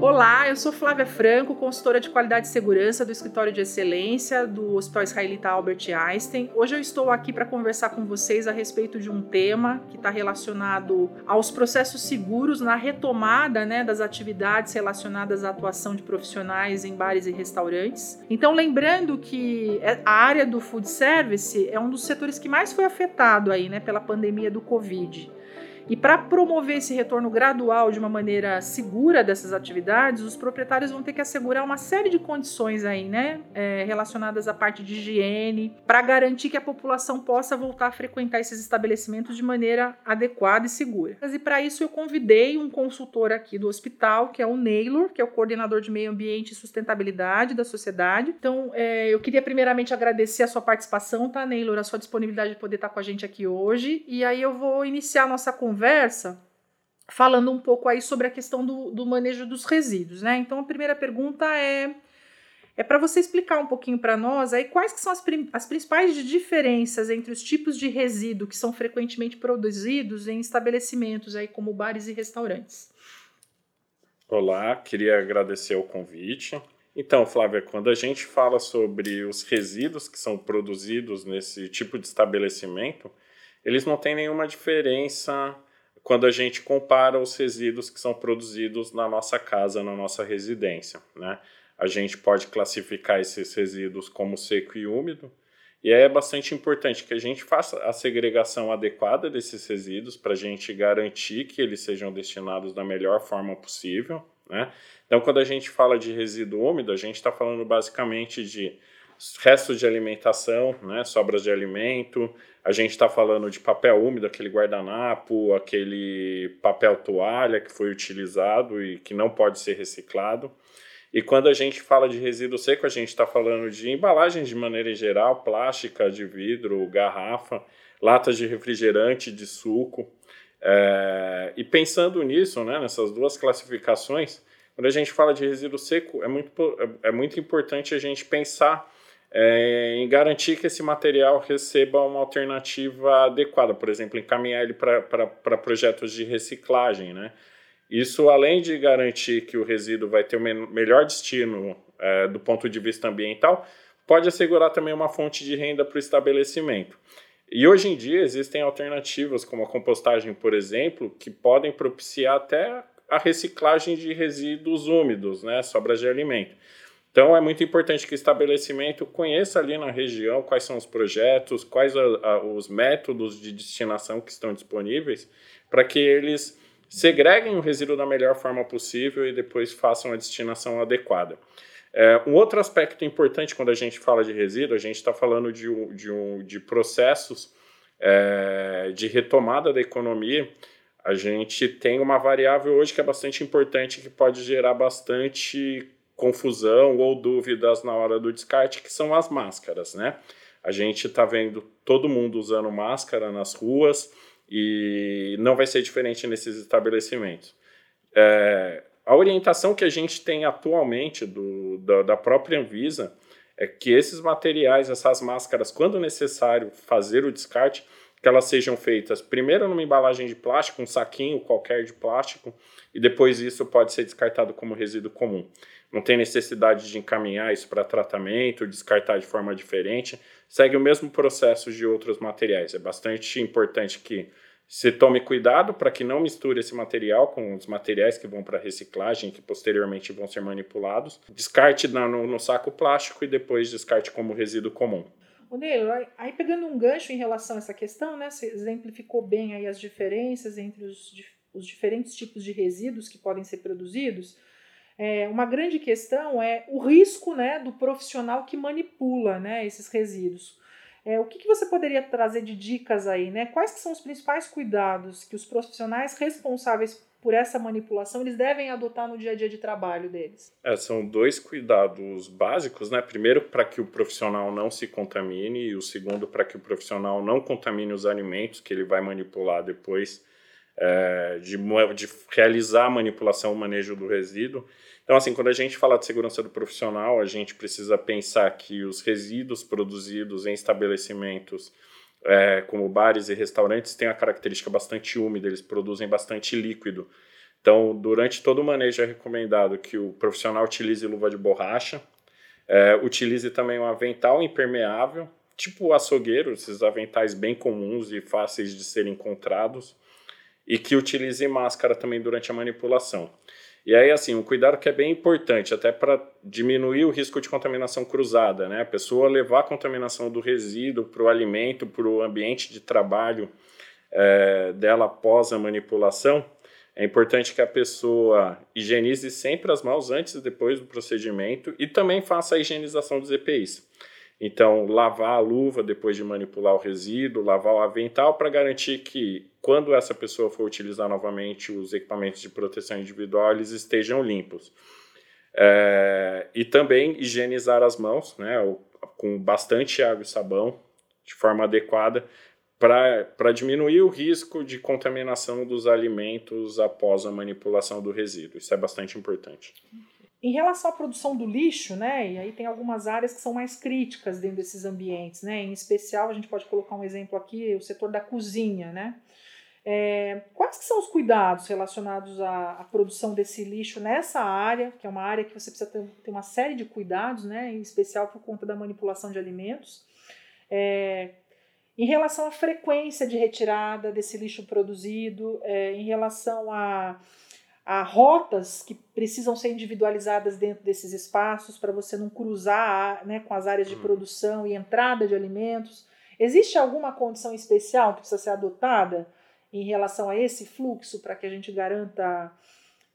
Olá, eu sou Flávia Franco, consultora de qualidade e segurança do Escritório de Excelência do Hospital Israelita Albert Einstein. Hoje eu estou aqui para conversar com vocês a respeito de um tema que está relacionado aos processos seguros na retomada né, das atividades relacionadas à atuação de profissionais em bares e restaurantes. Então, lembrando que é, a área do food service é um dos setores que mais foi afetado aí, né, pela pandemia do Covid. E para promover esse retorno gradual de uma maneira segura dessas atividades, os proprietários vão ter que assegurar uma série de condições aí, né, é, relacionadas à parte de higiene, para garantir que a população possa voltar a frequentar esses estabelecimentos de maneira adequada e segura. E para isso eu convidei um consultor aqui do hospital, que é o Neylor, que é o coordenador de meio ambiente e sustentabilidade da sociedade. Então, é, eu queria primeiramente agradecer a sua participação, tá, Neylor, a sua disponibilidade de poder estar com a gente aqui hoje. E aí eu vou iniciar a nossa conversa conversa falando um pouco aí sobre a questão do, do manejo dos resíduos, né? Então a primeira pergunta é é para você explicar um pouquinho para nós aí quais que são as, as principais diferenças entre os tipos de resíduo que são frequentemente produzidos em estabelecimentos aí como bares e restaurantes. Olá, queria agradecer o convite. Então, Flávia, quando a gente fala sobre os resíduos que são produzidos nesse tipo de estabelecimento, eles não têm nenhuma diferença quando a gente compara os resíduos que são produzidos na nossa casa, na nossa residência. Né? A gente pode classificar esses resíduos como seco e úmido, e é bastante importante que a gente faça a segregação adequada desses resíduos para a gente garantir que eles sejam destinados da melhor forma possível. Né? Então, quando a gente fala de resíduo úmido, a gente está falando basicamente de restos de alimentação, né, sobras de alimento. A gente está falando de papel úmido, aquele guardanapo, aquele papel toalha que foi utilizado e que não pode ser reciclado. E quando a gente fala de resíduo seco, a gente está falando de embalagens de maneira geral, plástica, de vidro, garrafa, latas de refrigerante, de suco. É, e pensando nisso, né, nessas duas classificações, quando a gente fala de resíduo seco, é muito, é muito importante a gente pensar é, em garantir que esse material receba uma alternativa adequada, por exemplo, encaminhar ele para projetos de reciclagem. Né? Isso, além de garantir que o resíduo vai ter o melhor destino é, do ponto de vista ambiental, pode assegurar também uma fonte de renda para o estabelecimento. E hoje em dia existem alternativas, como a compostagem, por exemplo, que podem propiciar até a reciclagem de resíduos úmidos, né, sobras de alimento. Então é muito importante que o estabelecimento conheça ali na região quais são os projetos, quais a, a, os métodos de destinação que estão disponíveis, para que eles segreguem o resíduo da melhor forma possível e depois façam a destinação adequada. É, um outro aspecto importante quando a gente fala de resíduo, a gente está falando de, de, de processos é, de retomada da economia. A gente tem uma variável hoje que é bastante importante, que pode gerar bastante confusão ou dúvidas na hora do descarte, que são as máscaras, né? A gente está vendo todo mundo usando máscara nas ruas e não vai ser diferente nesses estabelecimentos. É, a orientação que a gente tem atualmente do, da, da própria Anvisa é que esses materiais, essas máscaras, quando necessário fazer o descarte, que elas sejam feitas primeiro numa embalagem de plástico, um saquinho qualquer de plástico, e depois isso pode ser descartado como resíduo comum não tem necessidade de encaminhar isso para tratamento, descartar de forma diferente, segue o mesmo processo de outros materiais. É bastante importante que se tome cuidado para que não misture esse material com os materiais que vão para reciclagem, que posteriormente vão ser manipulados. Descarte no, no saco plástico e depois descarte como resíduo comum. O Neilo, aí pegando um gancho em relação a essa questão, né, você exemplificou bem aí as diferenças entre os, os diferentes tipos de resíduos que podem ser produzidos. É, uma grande questão é o risco né, do profissional que manipula né, esses resíduos. É, o que, que, você poderia trazer de dicas aí? Né? Quais são os principais cuidados que os profissionais responsáveis por essa manipulação eles devem adotar no dia a dia de trabalho deles? É, são dois cuidados básicos, né? Primeiro, para que o profissional não se contamine, e o segundo, para que o profissional não contamine os alimentos que ele vai manipular depois é, de, de realizar a manipulação, o manejo do resíduo. Então, assim, quando a gente fala de segurança do profissional, a gente precisa pensar que os resíduos produzidos em estabelecimentos é, como bares e restaurantes têm a característica bastante úmida, eles produzem bastante líquido. Então, durante todo o manejo é recomendado que o profissional utilize luva de borracha, é, utilize também um avental impermeável, tipo açougueiro, esses aventais bem comuns e fáceis de serem encontrados, e que utilize máscara também durante a manipulação. E aí, assim, um cuidado que é bem importante, até para diminuir o risco de contaminação cruzada, né? A pessoa levar a contaminação do resíduo para o alimento, para o ambiente de trabalho é, dela após a manipulação, é importante que a pessoa higienize sempre as mãos antes e depois do procedimento e também faça a higienização dos EPIs. Então, lavar a luva depois de manipular o resíduo, lavar o avental para garantir que, quando essa pessoa for utilizar novamente os equipamentos de proteção individual, eles estejam limpos. É, e também higienizar as mãos, né, com bastante água e sabão, de forma adequada, para diminuir o risco de contaminação dos alimentos após a manipulação do resíduo. Isso é bastante importante. Em relação à produção do lixo, né, e aí tem algumas áreas que são mais críticas dentro desses ambientes, né, em especial a gente pode colocar um exemplo aqui, o setor da cozinha, né, é, quais são os cuidados relacionados à, à, produção desse lixo nessa área, que é uma área que você precisa ter, ter uma série de cuidados, né, em especial por conta da manipulação de alimentos, é, em relação à frequência de retirada desse lixo produzido, é, em relação a a rotas que precisam ser individualizadas dentro desses espaços para você não cruzar né, com as áreas de hum. produção e entrada de alimentos. Existe alguma condição especial que precisa ser adotada em relação a esse fluxo para que a gente garanta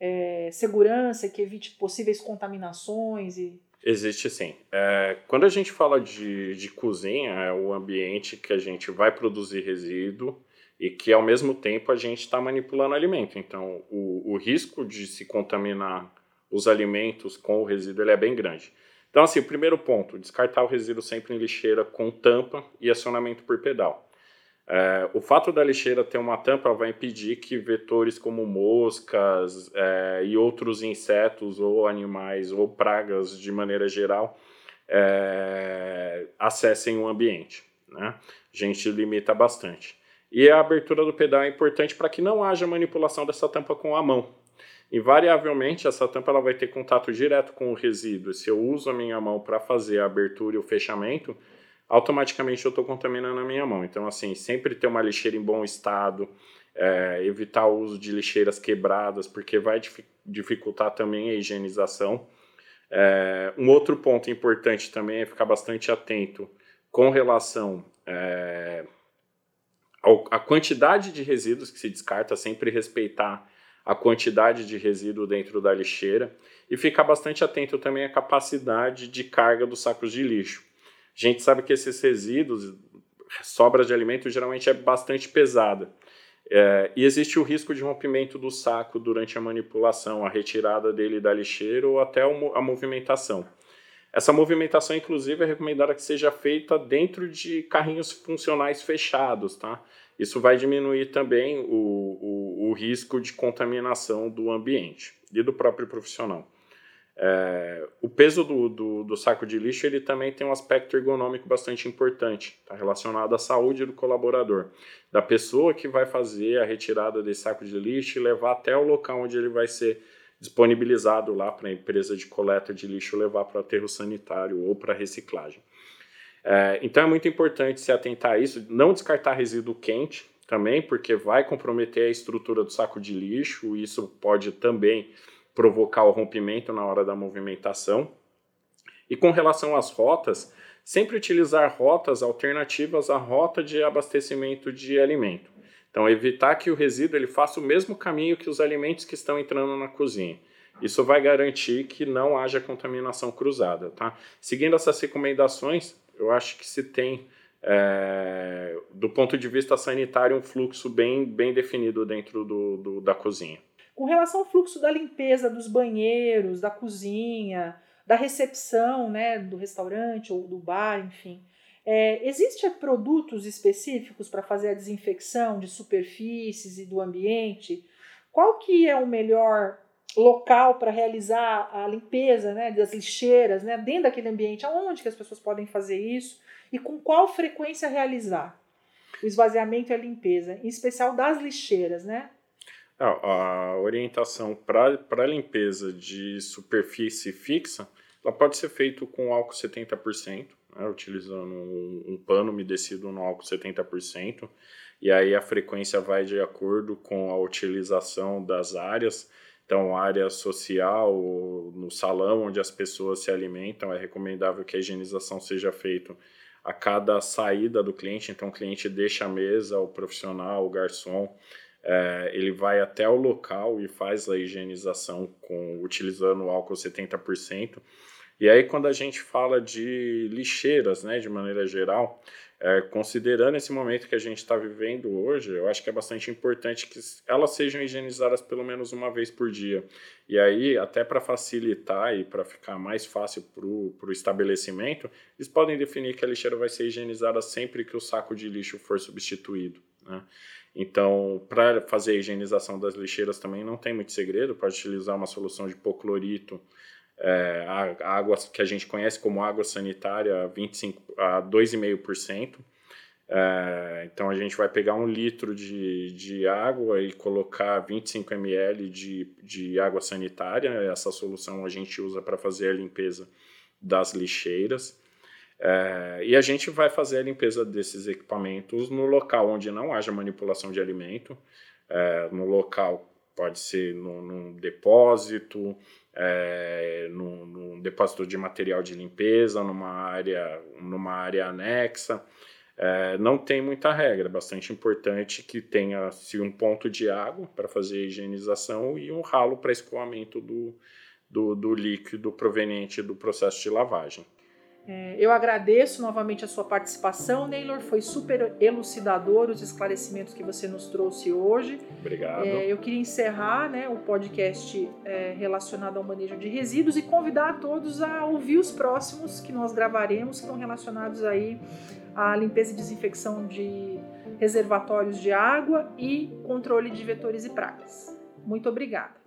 é, segurança e que evite possíveis contaminações? E... Existe sim. É, quando a gente fala de, de cozinha, é o ambiente que a gente vai produzir resíduo e que ao mesmo tempo a gente está manipulando alimento. Então, o, o risco de se contaminar os alimentos com o resíduo ele é bem grande. Então, assim, primeiro ponto, descartar o resíduo sempre em lixeira com tampa e acionamento por pedal. É, o fato da lixeira ter uma tampa vai impedir que vetores como moscas é, e outros insetos ou animais ou pragas de maneira geral é, acessem o ambiente. Né? A gente limita bastante. E a abertura do pedal é importante para que não haja manipulação dessa tampa com a mão. Invariavelmente, essa tampa ela vai ter contato direto com o resíduo. Se eu uso a minha mão para fazer a abertura e o fechamento, automaticamente eu estou contaminando a minha mão. Então, assim, sempre ter uma lixeira em bom estado, é, evitar o uso de lixeiras quebradas, porque vai dificultar também a higienização. É, um outro ponto importante também é ficar bastante atento com relação é, a quantidade de resíduos que se descarta, sempre respeitar a quantidade de resíduo dentro da lixeira e ficar bastante atento também à capacidade de carga dos sacos de lixo. A gente sabe que esses resíduos, sobra de alimento, geralmente é bastante pesada. É, e existe o risco de rompimento do saco durante a manipulação, a retirada dele da lixeira ou até a movimentação. Essa movimentação, inclusive, é recomendada que seja feita dentro de carrinhos funcionais fechados, tá? Isso vai diminuir também o, o, o risco de contaminação do ambiente e do próprio profissional. É, o peso do, do, do, saco de lixo ele também tem um aspecto ergonômico bastante importante, está relacionado à saúde do colaborador, da pessoa que vai fazer a retirada desse saco de lixo e levar até o local onde ele vai ser disponibilizado lá para a empresa de coleta de lixo levar para o aterro sanitário ou para reciclagem. É, então é muito importante se atentar a isso, não descartar resíduo quente também, porque vai comprometer a estrutura do saco de lixo, e isso pode também provocar o rompimento na hora da movimentação. E com relação às rotas, sempre utilizar rotas alternativas à rota de abastecimento de alimento. Então, evitar que o resíduo ele faça o mesmo caminho que os alimentos que estão entrando na cozinha. Isso vai garantir que não haja contaminação cruzada, tá? Seguindo essas recomendações, eu acho que se tem, é, do ponto de vista sanitário, um fluxo bem, bem definido dentro do, do, da cozinha. Com relação ao fluxo da limpeza dos banheiros, da cozinha, da recepção, né, do restaurante ou do bar, enfim, é, Existem produtos específicos para fazer a desinfecção de superfícies e do ambiente? Qual que é o melhor local para realizar a limpeza né, das lixeiras né, dentro daquele ambiente? Aonde que as pessoas podem fazer isso? E com qual frequência realizar o esvaziamento e a limpeza? Em especial das lixeiras, né? A, orientação para limpeza de superfície fixa, ela pode ser feita com álcool 70%, né, utilizando um, um pano umedecido no álcool 70%, e aí a frequência vai de acordo com a utilização das áreas. Então, área social, no salão onde as pessoas se alimentam, é recomendável que a higienização seja feita a cada saída do cliente. Então, o cliente deixa a mesa, o profissional, o garçom, é, ele vai até o local e faz a higienização com utilizando o álcool 70%. E aí, quando a gente fala de lixeiras, né, de maneira geral, é, considerando esse momento que a gente está vivendo hoje, eu acho que é bastante importante que elas sejam higienizadas pelo menos uma vez por dia. E aí, até para facilitar e para ficar mais fácil para o estabelecimento, eles podem definir que a lixeira vai ser higienizada sempre que o saco de lixo for substituído. Né? Então, para fazer a higienização das lixeiras também não tem muito segredo, pode utilizar uma solução de hipoclorito, é, a, água que a gente conhece como água sanitária 25 a 2,5%. É, então a gente vai pegar um litro de, de água e colocar 25 ml de, de água sanitária. Essa solução a gente usa para fazer a limpeza das lixeiras. É, e a gente vai fazer a limpeza desses equipamentos no local onde não haja manipulação de alimento, é, no local pode ser no, num depósito, é, num, num, depósito de material de limpeza, numa área, numa área anexa. É, não tem muita regra, é bastante importante que tenha-se um ponto de água para fazer a higienização e um ralo para escoamento do, do, do líquido proveniente do processo de lavagem. É, eu agradeço novamente a sua participação, Neylor. Foi super elucidador os esclarecimentos que você nos trouxe hoje. Obrigado. É, eu queria encerrar né, o podcast é, relacionado ao manejo de resíduos e convidar a todos a ouvir os próximos que nós gravaremos, que estão relacionados aí à limpeza e desinfecção de reservatórios de água e controle de vetores e pragas. Muito obrigada.